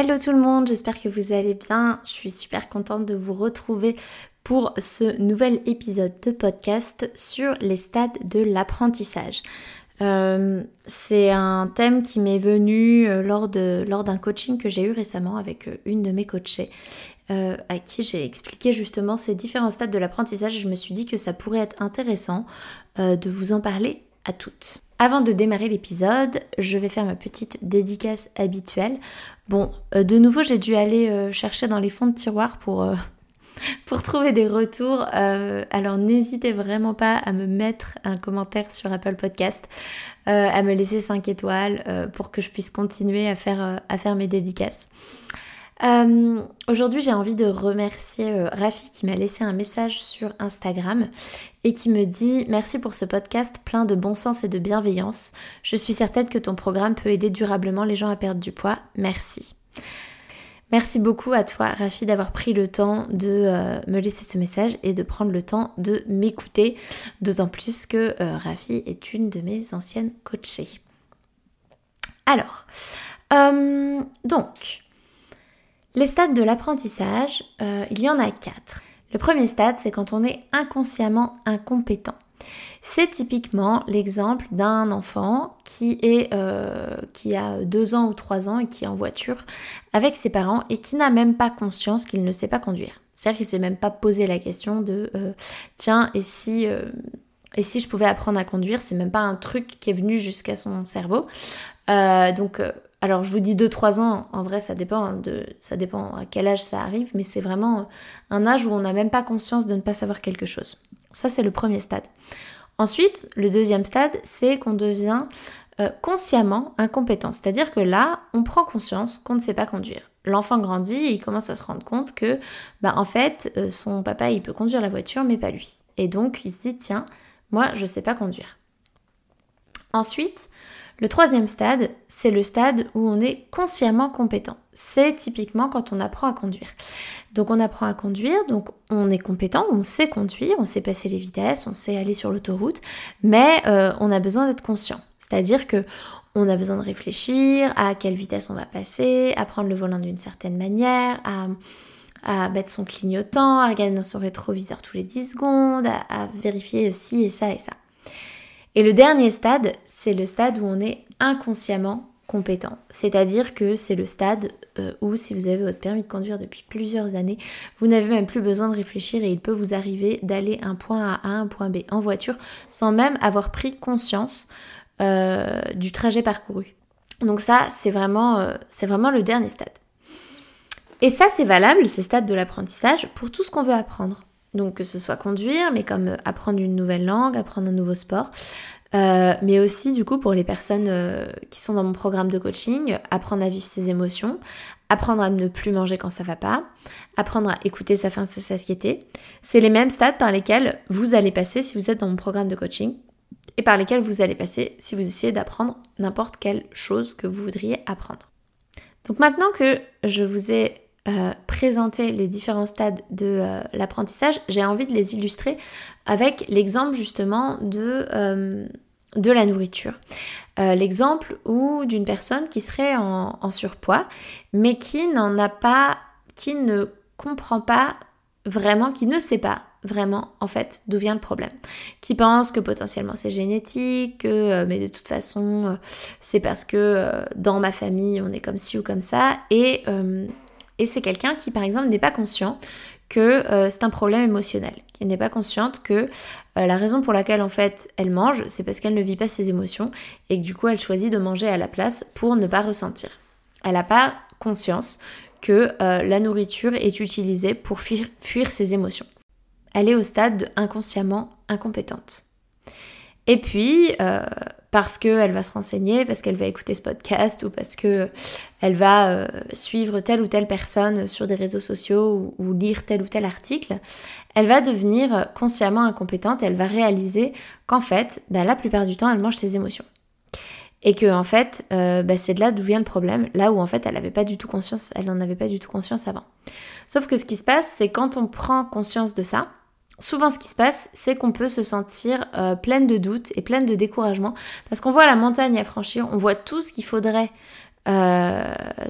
Hello tout le monde, j'espère que vous allez bien. Je suis super contente de vous retrouver pour ce nouvel épisode de podcast sur les stades de l'apprentissage. Euh, c'est un thème qui m'est venu euh, lors, lors d'un coaching que j'ai eu récemment avec euh, une de mes coachées. à qui j'ai expliqué justement ces différents stades de l'apprentissage et je me suis dit que ça pourrait être intéressant de vous en parler à toutes. Avant de démarrer l'épisode, je vais faire ma petite dédicace habituelle. Bon, euh, de nouveau, j'ai dû aller euh, chercher dans les fonds de tiroir pour, euh, trouver des retours. alors n'hésitez vraiment pas à me mettre un commentaire sur Apple Podcast, à me laisser 5 étoiles pour que je puisse continuer à faire, à faire mes dédicaces. Euh, aujourd'hui, j'ai envie de remercier euh, Rafi qui m'a laissé un message sur Instagram et qui me dit Merci pour ce podcast plein de bon sens et de bienveillance. Je suis certaine que ton programme peut aider durablement les gens à perdre du poids. Merci. Merci beaucoup à toi, Rafi, d'avoir pris le temps de euh, me laisser ce message et de prendre le temps de m'écouter, d'autant plus que Rafi est une de mes anciennes coachées. Alors, donc, les stades de l'apprentissage, euh, il y en a quatre. Le premier stade, c'est quand on est inconsciemment incompétent. C'est typiquement l'exemple d'un enfant qui, est, euh, qui a deux ans ou trois ans et qui est en voiture avec ses parents et qui n'a même pas conscience qu'il ne sait pas conduire. C'est-à-dire qu'il ne s'est même pas posé la question de euh, tiens, et si, et si je pouvais apprendre à conduire? C'est même pas un truc qui est venu jusqu'à son cerveau. donc alors je vous dis 2-3 ans, en vrai ça dépend, hein, ça dépend à quel âge ça arrive, mais c'est vraiment un âge où on n'a même pas conscience de ne pas savoir quelque chose. Ça c'est le premier stade. Ensuite, le deuxième stade, c'est qu'on devient euh, consciemment incompétent. C'est-à-dire que là, on prend conscience qu'on ne sait pas conduire. L'enfant grandit et il commence à se rendre compte que, bah, en fait, euh, son papa, il peut conduire la voiture, mais pas lui. Et donc, il se dit, tiens, moi, je ne sais pas conduire. Ensuite, le troisième stade, c'est le stade où on est consciemment compétent. C'est typiquement quand on apprend à conduire. Donc on apprend à conduire, donc on est compétent, on sait conduire, on sait passer les vitesses, on sait aller sur l'autoroute, mais euh, on a besoin d'être conscient. C'est-à-dire que on a besoin de réfléchir à quelle vitesse on va passer, à prendre le volant d'une certaine manière, à, mettre son clignotant, à regarder dans son rétroviseur tous les 10 secondes, à, à vérifier ci et ça et ça. Et le dernier stade, c'est le stade où on est inconsciemment compétent. C'est-à-dire que c'est le stade euh, où si vous avez votre permis de conduire depuis plusieurs années, vous n'avez même plus besoin de réfléchir et il peut vous arriver d'aller un point A à un point B en voiture sans même avoir pris conscience euh, du trajet parcouru. Donc ça, c'est vraiment, euh, c'est vraiment le dernier stade. Et ça, c'est valable, ces stades de l'apprentissage, pour tout ce qu'on veut apprendre. Donc que ce soit conduire, mais comme euh, apprendre une nouvelle langue, apprendre un nouveau sport. Euh, mais aussi du coup pour les personnes euh, qui sont dans mon programme de coaching, apprendre à vivre ses émotions, apprendre à ne plus manger quand ça va pas, apprendre à écouter sa faim, sa satiété. C'est les mêmes stades par lesquels vous allez passer si vous êtes dans mon programme de coaching et par lesquels vous allez passer si vous essayez d'apprendre n'importe quelle chose que vous voudriez apprendre. Donc maintenant que je vous ai euh, présenter les différents stades de euh, l'apprentissage, j'ai envie de les illustrer avec l'exemple justement de, euh, de la nourriture. L'exemple où d'une personne qui serait en, surpoids, mais qui n'en a pas, qui ne comprend pas vraiment, qui ne sait pas vraiment en fait d'où vient le problème. Qui pense que potentiellement c'est génétique, que mais de toute façon c'est parce que dans ma famille on est comme ci ou comme ça. Et, et c'est quelqu'un qui par exemple n'est pas conscient que euh, c'est un problème émotionnel, qu'elle n'est pas consciente que euh, la raison pour laquelle en fait elle mange, c'est parce qu'elle ne vit pas ses émotions et que du coup elle choisit de manger à la place pour ne pas ressentir. Elle n'a pas conscience que euh, la nourriture est utilisée pour fuir, fuir ses émotions. Elle est au stade de inconsciemment incompétente. Et puis, parce qu'elle va se renseigner, parce qu'elle va écouter ce podcast ou parce qu'elle va euh, suivre telle ou telle personne sur des réseaux sociaux ou, lire tel ou tel article, elle va devenir consciemment incompétente et elle va réaliser qu'en fait, bah, la plupart du temps, elle mange ses émotions. Et que en fait, euh, bah, c'est de là d'où vient le problème, là où en fait elle n'avait pas du tout conscience, elle n'en avait pas du tout conscience avant. Sauf que ce qui se passe, c'est quand on prend conscience de ça, souvent ce qui se passe, c'est qu'on peut se sentir euh, pleine de doutes et pleine de découragement parce qu'on voit la montagne à franchir, on voit tout ce qu'il faudrait, euh,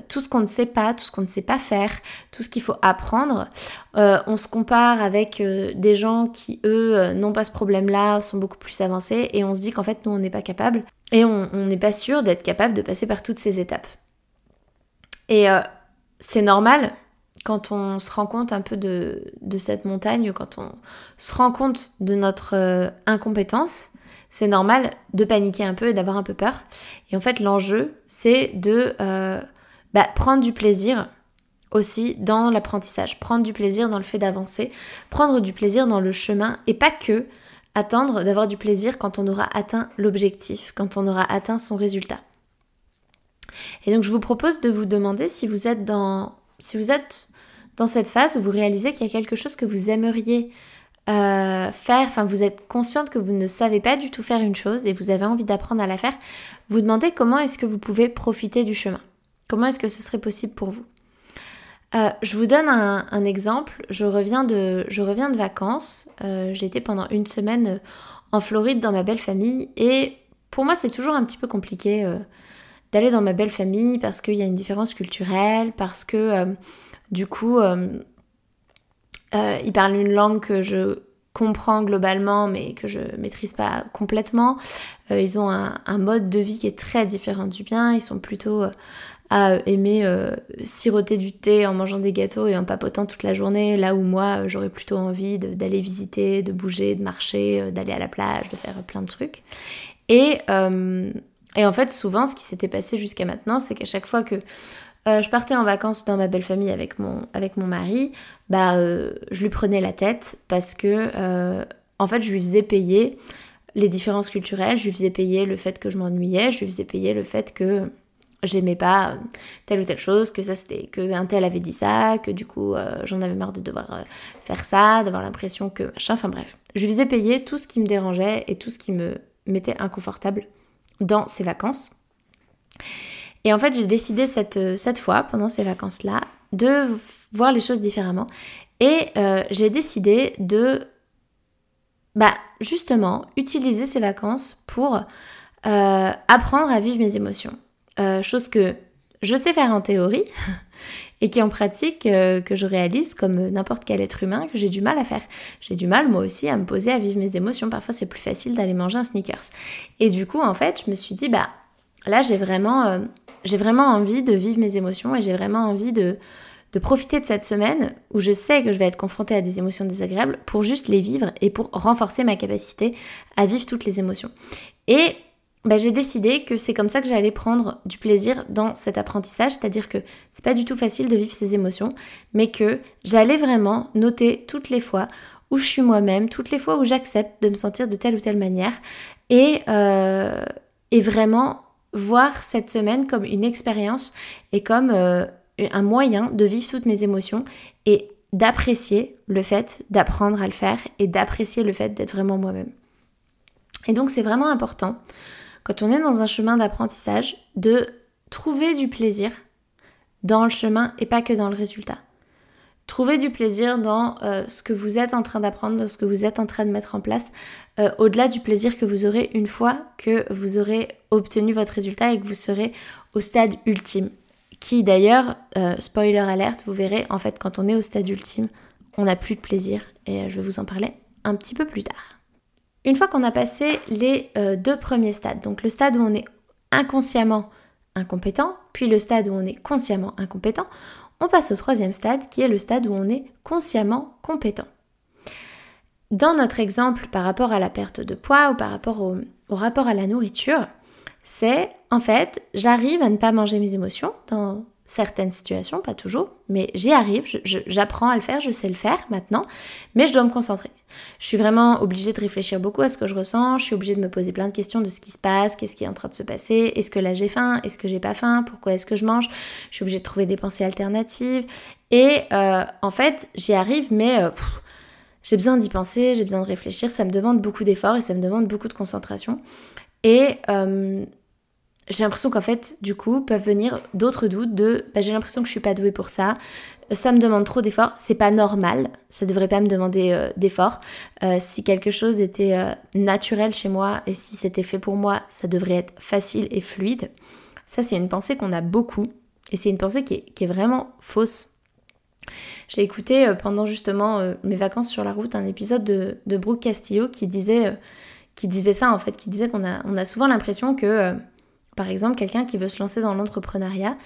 tout ce qu'on ne sait pas, tout ce qu'on ne sait pas faire, tout ce qu'il faut apprendre. Euh, on se compare avec des gens qui, eux, n'ont pas ce problème-là, sont beaucoup plus avancés et on se dit qu'en fait, nous, on n'est pas capable et on n'est pas sûr d'être capable de passer par toutes ces étapes. Et c'est normal quand on se rend compte un peu de, cette montagne, quand on se rend compte de notre euh, incompétence, c'est normal de paniquer un peu et d'avoir un peu peur. Et en fait, l'enjeu, c'est de euh, bah, prendre du plaisir aussi dans l'apprentissage, prendre du plaisir dans le fait d'avancer, prendre du plaisir dans le chemin et pas que attendre d'avoir du plaisir quand on aura atteint l'objectif, quand on aura atteint son résultat. Et donc je vous propose de vous demander si vous êtes dans si vous êtes dans cette phase où vous réalisez qu'il y a quelque chose que vous aimeriez euh, faire, enfin vous êtes consciente que vous ne savez pas du tout faire une chose et vous avez envie d'apprendre à la faire, vous demandez comment est-ce que vous pouvez profiter du chemin. Comment est-ce que ce serait possible pour vous? Euh, je vous donne un, exemple. Je reviens de, vacances. Euh, été pendant une semaine en Floride dans ma belle famille. Et pour moi, c'est toujours un petit peu compliqué d'aller dans ma belle famille parce qu'il y a une différence culturelle, parce que du coup, euh, euh, ils parlent une langue que je comprends globalement mais que je maîtrise pas complètement. Euh, ils ont un, mode de vie qui est très différent du bien. Ils sont plutôt à aimer siroter du thé en mangeant des gâteaux et en papotant toute la journée, là où moi j'aurais plutôt envie d'aller visiter, de bouger, de marcher, d'aller à la plage, de faire plein de trucs. Et, et en fait souvent ce qui s'était passé jusqu'à maintenant c'est qu'à chaque fois que euh, je partais en vacances dans ma belle famille avec mon, mari, bah, euh, je lui prenais la tête parce que, euh, en fait, je lui faisais payer les différences culturelles, je lui faisais payer le fait que je m'ennuyais, je lui faisais payer le fait que j'aimais pas telle ou telle chose, que ça c'était que un tel avait dit ça, que du coup j'en avais marre de devoir faire ça, d'avoir l'impression que machin, enfin bref. Je lui faisais payer tout ce qui me dérangeait et tout ce qui me mettait inconfortable dans ces vacances. Et en fait, j'ai décidé cette, euh, cette fois, pendant ces vacances-là, de voir les choses différemment. Et euh, j'ai décidé de, bah, justement, utiliser ces vacances pour euh, apprendre à vivre mes émotions. chose que je sais faire en théorie et qui en pratique que je réalise comme n'importe quel être humain que j'ai du mal à faire. J'ai du mal moi aussi à me poser à vivre mes émotions. Parfois c'est plus facile d'aller manger un sneakers. Et du coup en fait je me suis dit bah là j'ai vraiment j'ai vraiment envie de vivre mes émotions et j'ai vraiment envie de, de profiter de cette semaine où je sais que je vais être confrontée à des émotions désagréables pour juste les vivre et pour renforcer ma capacité à vivre toutes les émotions. Et bah, j'ai décidé que c'est comme ça que j'allais prendre du plaisir dans cet apprentissage, c'est-à-dire que c'est pas du tout facile de vivre ces émotions, mais que j'allais vraiment noter toutes les fois où je suis moi-même, toutes les fois où j'accepte de me sentir de telle ou telle manière, et, euh, vraiment voir cette semaine comme une expérience et comme euh, un moyen de vivre toutes mes émotions et d'apprécier le fait d'apprendre à le faire et d'apprécier le fait d'être vraiment moi-même. Et donc c'est vraiment important, quand on est dans un chemin d'apprentissage, de trouver du plaisir dans le chemin et pas que dans le résultat. Trouvez du plaisir dans euh, ce que vous êtes en train d'apprendre, dans ce que vous êtes en train de mettre en place, euh, au-delà du plaisir que vous aurez une fois que vous aurez obtenu votre résultat et que vous serez au stade ultime. Qui d'ailleurs, euh, spoiler alerte, vous verrez, en fait, quand on est au stade ultime, on n'a plus de plaisir et je vais vous en parler un petit peu plus tard. Une fois qu'on a passé les euh, deux premiers stades, donc le stade où on est inconsciemment incompétent, puis le stade où on est consciemment incompétent, on passe au troisième stade qui est le stade où on est consciemment compétent. Dans notre exemple par rapport à la perte de poids ou par rapport au, rapport à la nourriture, c'est en fait j'arrive à ne pas manger mes émotions dans certaines situations, pas toujours, mais j'y arrive, j'apprends à le faire, je sais le faire maintenant, mais je dois me concentrer. Je suis vraiment obligée de réfléchir beaucoup à ce que je ressens, je suis obligée de me poser plein de questions de ce qui se passe, qu'est-ce qui est en train de se passer, est-ce que là j'ai faim, est-ce que j'ai pas faim, pourquoi est-ce que je mange, je suis obligée de trouver des pensées alternatives, et euh, en fait j'y arrive, mais euh, j'ai besoin d'y penser, j'ai besoin de réfléchir, ça me demande beaucoup d'efforts et ça me demande beaucoup de concentration. Et euh, j'ai l'impression qu'en fait, du coup, peuvent venir d'autres doutes de bah, j'ai l'impression que je suis pas douée pour ça, ça me demande trop d'efforts, c'est pas normal, ça devrait pas me demander euh, d'efforts. Euh, si quelque chose était euh, naturel chez moi et si c'était fait pour moi, ça devrait être facile et fluide. Ça, c'est une pensée qu'on a beaucoup et c'est une pensée qui est, vraiment fausse. J'ai écouté pendant justement mes vacances sur la route un épisode de, de Brooke Castillo qui disait, qui disait ça en fait, qui disait qu'on a, on a souvent l'impression que par exemple, quelqu'un qui veut se lancer dans l'entrepreneuriat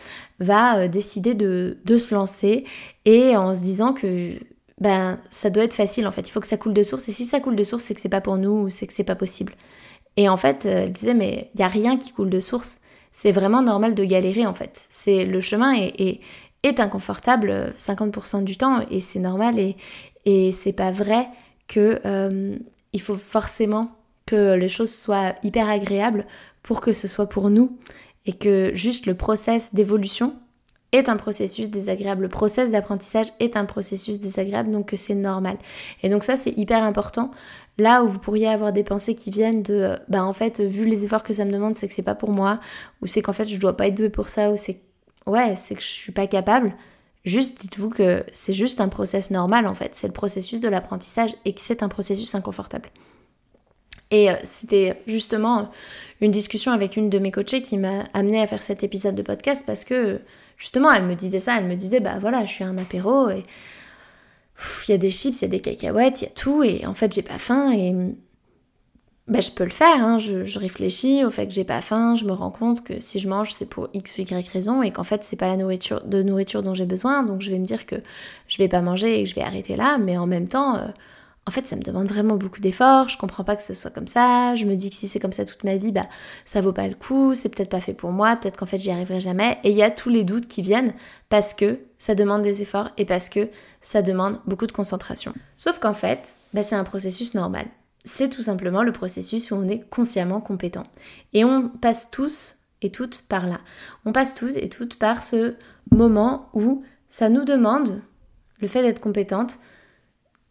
va euh, décider de, se lancer et en se disant que ben ça doit être facile en fait, il faut que ça coule de source et si ça coule de source, c'est que c'est pas pour nous ou c'est que c'est pas possible. Et en fait, euh, elle disait mais il y a rien qui coule de source. C'est vraiment normal de galérer en fait. C'est le chemin est, est, inconfortable 50% euh, du temps et c'est normal et, et c'est pas vrai que il faut forcément que les choses soient hyper agréables pour que ce soit pour nous et que juste le process d'évolution est un processus désagréable. Le process d'apprentissage est un processus désagréable, donc que c'est normal. Et donc ça, c'est hyper important. Là où vous pourriez avoir des pensées qui viennent de, bah en fait, vu les efforts que ça me demande, c'est que c'est pas pour moi, ou c'est qu'en fait, je dois pas être douée pour ça, ou c'est, ouais, c'est que je suis pas capable. Juste dites-vous que c'est juste un process normal en fait, c'est le processus de l'apprentissage et que c'est un processus inconfortable. Et euh, c'était justement une discussion avec une de mes coachées qui m'a amené à faire cet épisode de podcast parce que justement elle me disait ça, elle me disait bah voilà je suis un apéro et il y a des chips, il y a des cacahuètes, il y a tout et en fait j'ai pas faim et bah, je peux le faire, hein. je, réfléchis au fait que j'ai pas faim, je me rends compte que si je mange c'est pour x ou y raison et qu'en fait c'est pas la nourriture de nourriture dont j'ai besoin. Donc je vais me dire que je vais pas manger et que je vais arrêter là. Mais en même temps euh, en fait, ça me demande vraiment beaucoup d'efforts, je comprends pas que ce soit comme ça, je me dis que si c'est comme ça toute ma vie, bah ça vaut pas le coup, c'est peut-être pas fait pour moi, peut-être qu'en fait j'y arriverai jamais. Et il y a tous les doutes qui viennent parce que ça demande des efforts et parce que ça demande beaucoup de concentration. Sauf qu'en fait, bah, c'est un processus normal. C'est tout simplement le processus où on est consciemment compétent. Et on passe tous et toutes par là. On passe tous et toutes par ce moment où ça nous demande, le fait d'être compétente,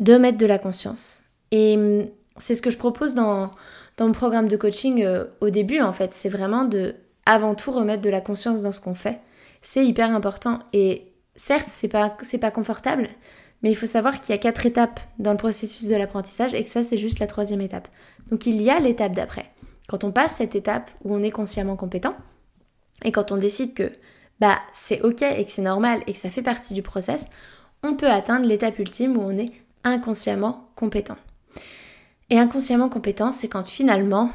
de mettre de la conscience. Et hum, c'est ce que je propose dans, mon programme de coaching euh, au début, en fait. C'est vraiment de, avant tout, remettre de la conscience dans ce qu'on fait. C'est hyper important. Et certes, c'est pas, pas confortable, mais il faut savoir qu'il y a quatre étapes dans le processus de l'apprentissage et que ça, c'est juste la troisième étape. Donc il y a l'étape d'après. Quand on passe cette étape où on est consciemment compétent, et quand on décide que bah c'est ok et que c'est normal et que ça fait partie du process, on peut atteindre l'étape ultime où on est inconsciemment compétent. Et inconsciemment compétent, c'est quand finalement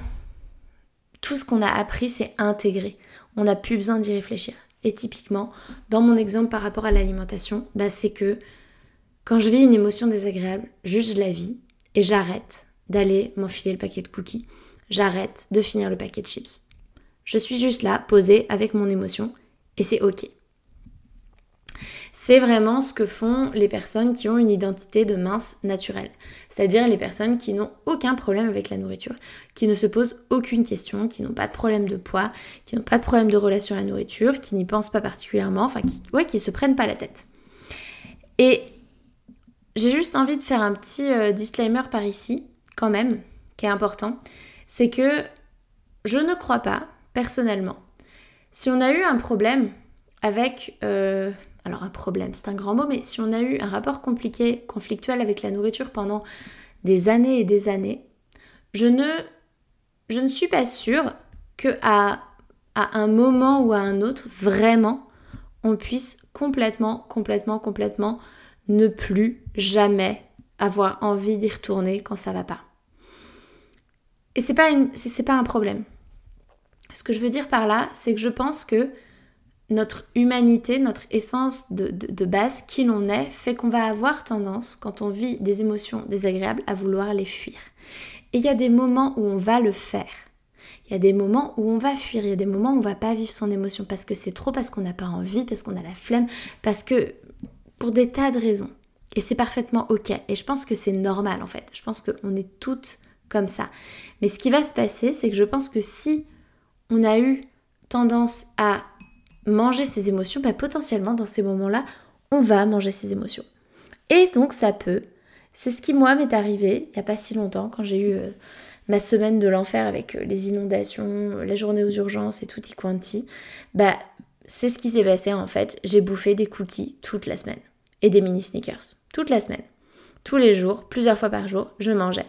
tout ce qu'on a appris, c'est intégré. On n'a plus besoin d'y réfléchir. Et typiquement, dans mon exemple par rapport à l'alimentation, bah c'est que quand je vis une émotion désagréable, juste je la vis et j'arrête d'aller m'enfiler le paquet de cookies. J'arrête de finir le paquet de chips. Je suis juste là, posée avec mon émotion et c'est ok. C'est vraiment ce que font les personnes qui ont une identité de mince naturelle, c'est-à-dire les personnes qui n'ont aucun problème avec la nourriture, qui ne se posent aucune question, qui n'ont pas de problème de poids, qui n'ont pas de problème de relation à la nourriture, qui n'y pensent pas particulièrement, enfin qui, ouais, se prennent pas la tête. Et j'ai juste envie de faire un petit euh, disclaimer par ici, quand même, qui est important, c'est que je ne crois pas, personnellement, si on a eu un problème avec euh, alors un problème, c'est un grand mot, mais si on a eu un rapport compliqué, conflictuel avec la nourriture pendant des années et des années, je ne, suis pas sûre que à, à un moment ou à un autre, vraiment, on puisse complètement, complètement, complètement ne plus jamais avoir envie d'y retourner quand ça va pas. Et c'est pas, pas un problème. Ce que je veux dire par là, c'est que je pense que notre humanité, notre essence de, de base, qui l'on est, fait qu'on va avoir tendance, quand on vit des émotions désagréables, à vouloir les fuir. Et il y a des moments où on va le faire. Il y a des moments où on va fuir, il y a des moments où on va pas vivre son émotion parce que c'est trop, parce qu'on n'a pas envie, parce qu'on a la flemme, parce que pour des tas de raisons. Et c'est parfaitement ok. Et je pense que c'est normal en fait. Je pense qu'on est toutes comme ça. Mais ce qui va se passer, c'est que je pense que si on a eu tendance à manger ses émotions, bah potentiellement dans ces moments-là, on va manger ses émotions. Et donc ça peut. C'est ce qui moi m'est arrivé il n'y a pas si longtemps quand j'ai eu euh, ma semaine de l'enfer avec euh, les inondations, la journée aux urgences et tutti quanti, bah c'est ce qui s'est passé en fait. J'ai bouffé des cookies toute la semaine et des mini sneakers toute la semaine. Tous les jours, plusieurs fois par jour, je mangeais.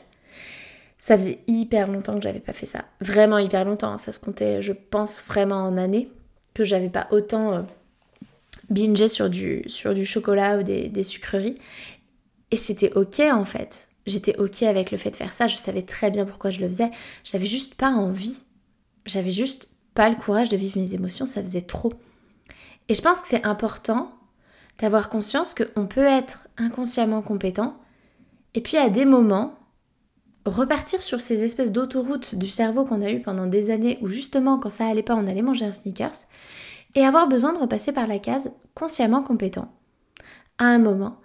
Ça faisait hyper longtemps que j'avais pas fait ça. Vraiment hyper longtemps. Hein. Ça se comptait, je pense, vraiment en années. Que j'avais pas autant euh, bingé sur du, sur du chocolat ou des, des sucreries. Et c'était ok en fait. J'étais ok avec le fait de faire ça, je savais très bien pourquoi je le faisais, j'avais juste pas envie, j'avais juste pas le courage de vivre mes émotions, ça faisait trop. Et je pense que c'est important d'avoir conscience qu'on peut être inconsciemment compétent. Et puis à des moments repartir sur ces espèces d'autoroutes du cerveau qu'on a eu pendant des années où justement quand ça allait pas on allait manger un sneakers et avoir besoin de repasser par la case consciemment compétent à un moment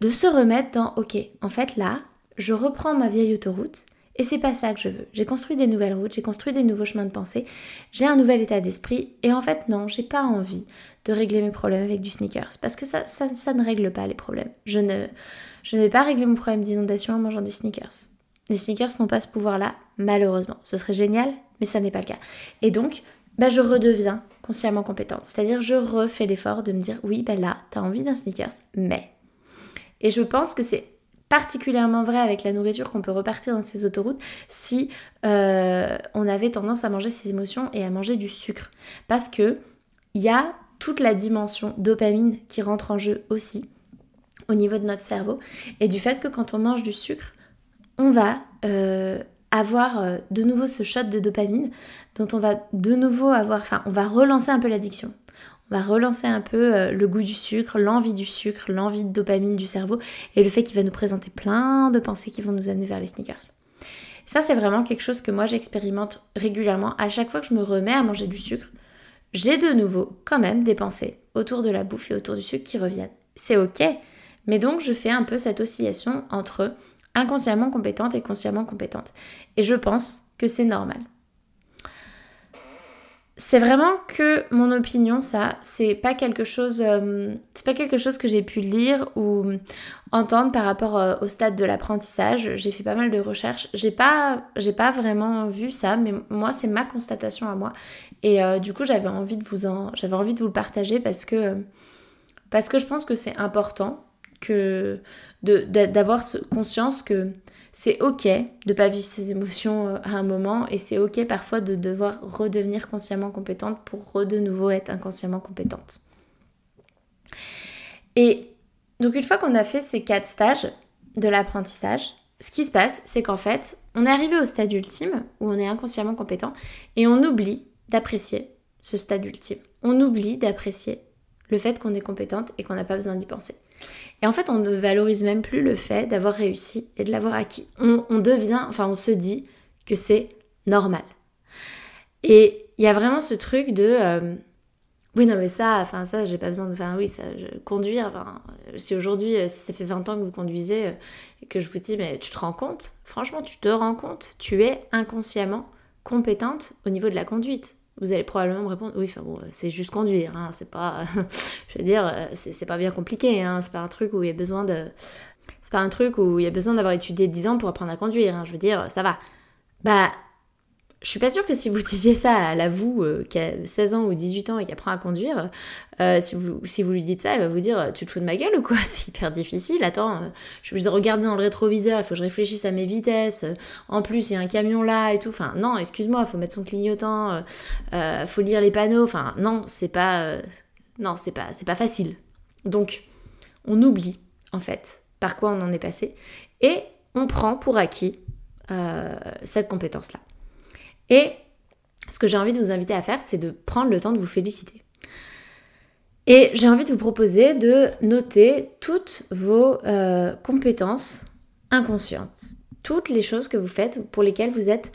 de se remettre dans ok en fait là je reprends ma vieille autoroute et c'est pas ça que je veux. J'ai construit des nouvelles routes, j'ai construit des nouveaux chemins de pensée, j'ai un nouvel état d'esprit et en fait non, j'ai pas envie de régler mes problèmes avec du sneakers parce que ça, ne règle pas les problèmes. Je ne vais pas régler mon problème d'inondation en mangeant des sneakers. Les sneakers n'ont pas ce pouvoir-là, malheureusement. Ce serait génial, mais ça n'est pas le cas. Et donc, bah, je redeviens consciemment compétente. C'est-à-dire, je refais l'effort de me dire, oui, ben là, tu as envie d'un sneakers, mais. Et je pense que c'est particulièrement vrai avec la nourriture qu'on peut repartir dans ces autoroutes si euh, on avait tendance à manger ses émotions et à manger du sucre. Parce que il y a toute la dimension dopamine qui rentre en jeu aussi au niveau de notre cerveau et du fait que quand on mange du sucre, on va euh, avoir euh, de nouveau ce shot de dopamine dont on va de nouveau avoir, enfin on va relancer un peu l'addiction on va relancer un peu euh, le goût du sucre, l'envie du sucre, l'envie de dopamine du cerveau et le fait qu'il va nous présenter plein de pensées qui vont nous amener vers les sneakers. Ça, c'est vraiment quelque chose que moi j'expérimente régulièrement. À chaque fois que je me remets à manger du sucre, j'ai de nouveau quand même des pensées autour de la bouffe et autour du sucre qui reviennent. C'est ok, mais donc je fais un peu cette oscillation entre inconsciemment compétente et consciemment compétente. Et je pense que c'est normal c'est vraiment que mon opinion, ça. C'est pas quelque chose, euh, c'est pas quelque chose que j'ai pu lire ou entendre par rapport euh, au stade de l'apprentissage. J'ai fait pas mal de recherches. J'ai pas, pas vraiment vu ça, mais moi, c'est ma constatation à moi. Et euh, du coup, j'avais envie de vous en, j'avais envie de vous le partager parce que, parce que je pense que c'est important que d'avoir conscience que c'est ok de pas vivre ses émotions euh, à un moment et c'est ok parfois de devoir redevenir consciemment compétente pour de nouveau être inconsciemment compétente. Et donc une fois qu'on a fait ces quatre stages de l'apprentissage, ce qui se passe, c'est qu'en fait, on est arrivé au stade ultime où on est inconsciemment compétent et on oublie d'apprécier ce stade ultime. On oublie d'apprécier le fait qu'on est compétente et qu'on n'a pas besoin d'y penser. Et en fait, on ne valorise même plus le fait d'avoir réussi et de l'avoir acquis. On, devient, enfin, on se dit que c'est normal. Et il y a vraiment ce truc de euh, oui non mais ça enfin ça j'ai pas besoin de enfin oui ça conduire enfin si aujourd'hui euh, si ça fait 20 ans que vous conduisez euh, et que je vous dis mais tu te rends compte? Franchement tu te rends compte? Tu es inconsciemment compétente au niveau de la conduite vous allez probablement me répondre oui, bon, c'est juste conduire, hein, c'est pas, je veux dire, c'est pas bien compliqué, hein, c'est pas un truc où il y a besoin de, c'est pas un truc où il y a besoin d'avoir étudié 10 ans pour apprendre à conduire, hein, je veux dire, ça va. Bah, je suis pas sûre que si vous disiez ça à la vous euh, qui a 16 ans ou 18 ans et qui apprend à conduire, euh, si, vous, si vous lui dites ça, elle va vous dire Tu te fous de ma gueule ou quoi? C'est hyper difficile. Attends, euh, je suis obligée de regarder dans le rétroviseur, il faut que je réfléchisse à mes vitesses. en plus, il y a un camion là et tout. Enfin, non, excuse-moi, il faut mettre son clignotant, il faut lire les panneaux. Enfin, non, c'est pas. non, c'est pas, pas facile. Donc, on oublie, en fait, par quoi on en est passé, et on prend pour acquis euh, cette compétence-là. Et ce que j'ai envie de vous inviter à faire, c'est de prendre le temps de vous féliciter. Et j'ai envie de vous proposer de noter toutes vos euh, compétences inconscientes, toutes les choses que vous faites pour lesquelles vous êtes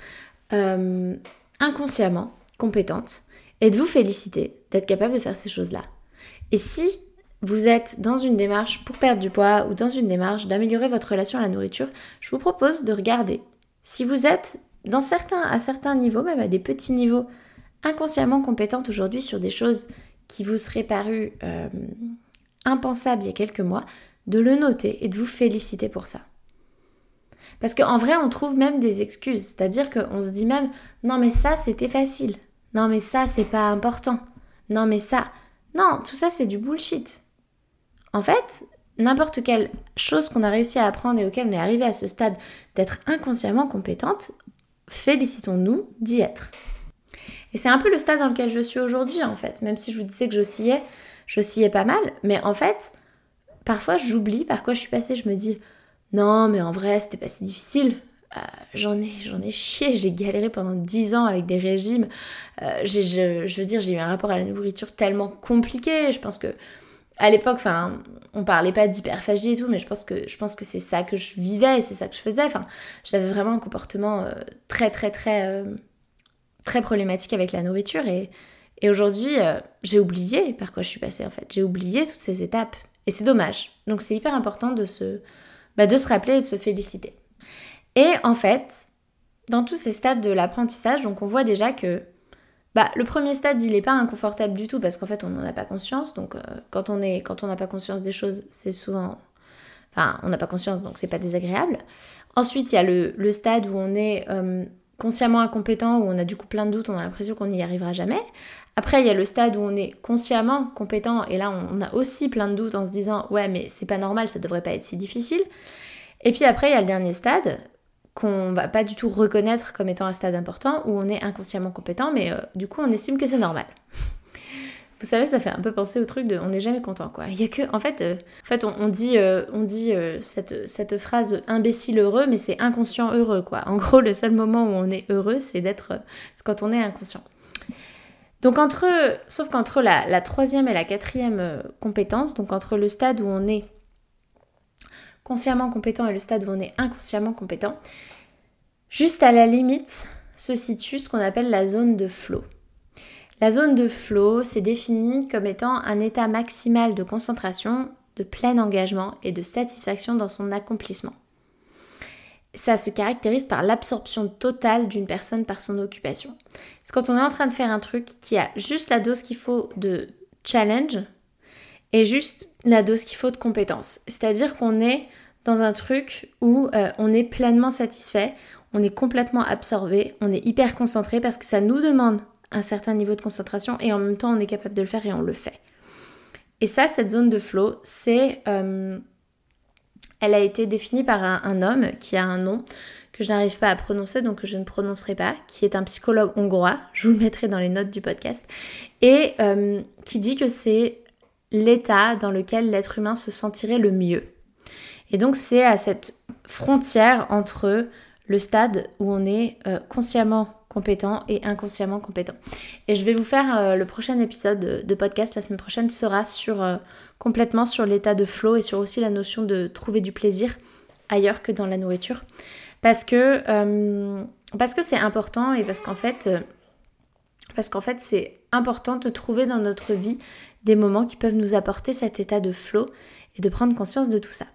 euh, inconsciemment compétente, et de vous féliciter d'être capable de faire ces choses-là. Et si vous êtes dans une démarche pour perdre du poids ou dans une démarche d'améliorer votre relation à la nourriture, je vous propose de regarder si vous êtes dans certains, à certains niveaux, même à des petits niveaux, inconsciemment compétente aujourd'hui sur des choses qui vous seraient parues euh, impensables il y a quelques mois, de le noter et de vous féliciter pour ça. Parce qu'en vrai, on trouve même des excuses. C'est-à-dire qu'on se dit même, non mais ça, c'était facile. Non mais ça, c'est pas important. Non mais ça. Non, tout ça, c'est du bullshit. En fait, n'importe quelle chose qu'on a réussi à apprendre et auquel on est arrivé à ce stade d'être inconsciemment compétente, félicitons-nous d'y être. Et c'est un peu le stade dans lequel je suis aujourd'hui en fait, même si je vous disais que j'oscillais, j'oscillais pas mal, mais en fait, parfois j'oublie par quoi je suis passée, je me dis non mais en vrai c'était pas si difficile, euh, j'en ai, j'en ai chié, j'ai galéré pendant 10 ans avec des régimes. Euh, je, je, veux dire, j'ai eu un rapport à la nourriture tellement compliqué. Je pense que à l'époque, enfin, on parlait pas d'hyperphagie et tout, mais je pense que je pense que c'est ça que je vivais c'est ça que je faisais. Enfin, j'avais vraiment un comportement euh, très très très euh, très problématique avec la nourriture et, et aujourd'hui, euh, j'ai oublié par quoi je suis passée en fait. J'ai oublié toutes ces étapes et c'est dommage. Donc c'est hyper important de se bah, de se rappeler et de se féliciter. Et en fait, dans tous ces stades de l'apprentissage, donc on voit déjà que bah, le premier stade, il n'est pas inconfortable du tout parce qu'en fait, on n'en a pas conscience. Donc, euh, quand on est, quand on n'a pas conscience des choses, c'est souvent, enfin, on n'a pas conscience, donc c'est pas désagréable. Ensuite, il y a le, stade où on est euh, consciemment incompétent, où on a du coup plein de doutes, on a l'impression qu'on n'y arrivera jamais. Après, il y a le stade où on est consciemment compétent et là, on a aussi plein de doutes en se disant ouais, mais c'est pas normal, ça devrait pas être si difficile. Et puis après, il y a le dernier stade qu'on va pas du tout reconnaître comme étant un stade important où on est inconsciemment compétent, mais euh, du coup on estime que c'est normal. Vous savez, ça fait un peu penser au truc de on n'est jamais content quoi. Il y a que en fait, euh, en fait on, dit, on dit euh, cette, cette, phrase imbécile heureux, mais c'est inconscient heureux quoi. En gros, le seul moment où on est heureux, c'est d'être quand on est inconscient. Donc entre, sauf qu'entre la, la, troisième et la quatrième compétence, donc entre le stade où on est consciemment compétent et le stade où on est inconsciemment compétent, juste à la limite se situe ce qu'on appelle la zone de flow. La zone de flow, c'est défini comme étant un état maximal de concentration, de plein engagement et de satisfaction dans son accomplissement. Ça se caractérise par l'absorption totale d'une personne par son occupation. C'est quand on est en train de faire un truc qui a juste la dose qu'il faut de challenge et juste la dose qu'il faut de compétence. C'est-à-dire qu'on est dans un truc où euh, on est pleinement satisfait, on est complètement absorbé, on est hyper concentré parce que ça nous demande un certain niveau de concentration et en même temps on est capable de le faire et on le fait. Et ça, cette zone de flow, c'est... Euh, elle a été définie par un, homme qui a un nom que je n'arrive pas à prononcer, donc que je ne prononcerai pas, qui est un psychologue hongrois, je vous le mettrai dans les notes du podcast, et euh, qui dit que c'est l'état dans lequel l'être humain se sentirait le mieux. Et donc c'est à cette frontière entre le stade où on est euh, consciemment compétent et inconsciemment compétent. Et je vais vous faire euh, le prochain épisode de, podcast la semaine prochaine sera sur euh, complètement sur l'état de flow et sur aussi la notion de trouver du plaisir ailleurs que dans la nourriture parce que parce que c'est important et parce qu'en fait parce qu'en fait c'est important de trouver dans notre vie des moments qui peuvent nous apporter cet état de flow et de prendre conscience de tout ça.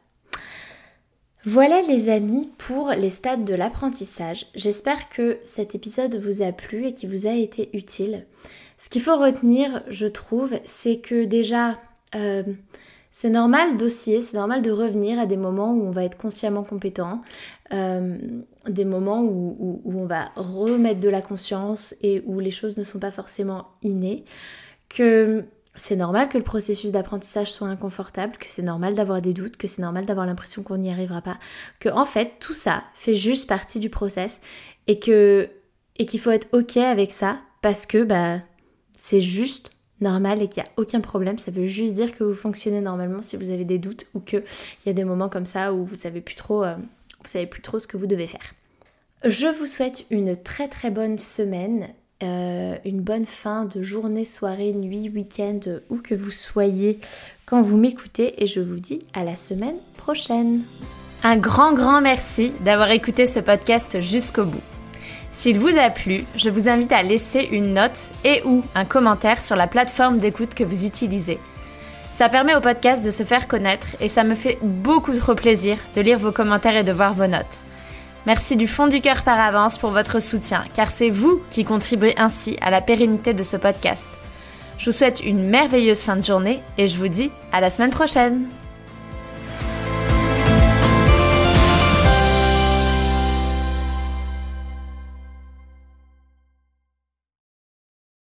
Voilà les amis pour les stades de l'apprentissage. J'espère que cet épisode vous a plu et qu'il vous a été utile. Ce qu'il faut retenir, je trouve, c'est que déjà, euh, c'est normal d'osciller, c'est normal de revenir à des moments où on va être consciemment compétent, euh, des moments où, on va remettre de la conscience et où les choses ne sont pas forcément innées, c'est normal que le processus d'apprentissage soit inconfortable, que c'est normal d'avoir des doutes, que c'est normal d'avoir l'impression qu'on n'y arrivera pas, que en fait tout ça fait juste partie du process et que et qu'il faut être ok avec ça parce que bah c'est juste normal et qu'il n'y a aucun problème. Ça veut juste dire que vous fonctionnez normalement si vous avez des doutes ou qu'il y a des moments comme ça où vous savez plus trop, euh, vous savez plus trop ce que vous devez faire. Je vous souhaite une très très bonne semaine, euh, une bonne fin de journée, soirée, nuit, week-end, où que vous soyez quand vous m'écoutez et je vous dis à la semaine prochaine. Un grand grand merci d'avoir écouté ce podcast jusqu'au bout. S'il vous a plu, je vous invite à laisser une note et ou un commentaire sur la plateforme d'écoute que vous utilisez. Ça permet au podcast de se faire connaître et ça me fait beaucoup trop plaisir de lire vos commentaires et de voir vos notes. Merci du fond du cœur par avance pour votre soutien, car c'est vous qui contribuez ainsi à la pérennité de ce podcast. Je vous souhaite une merveilleuse fin de journée et je vous dis à la semaine prochaine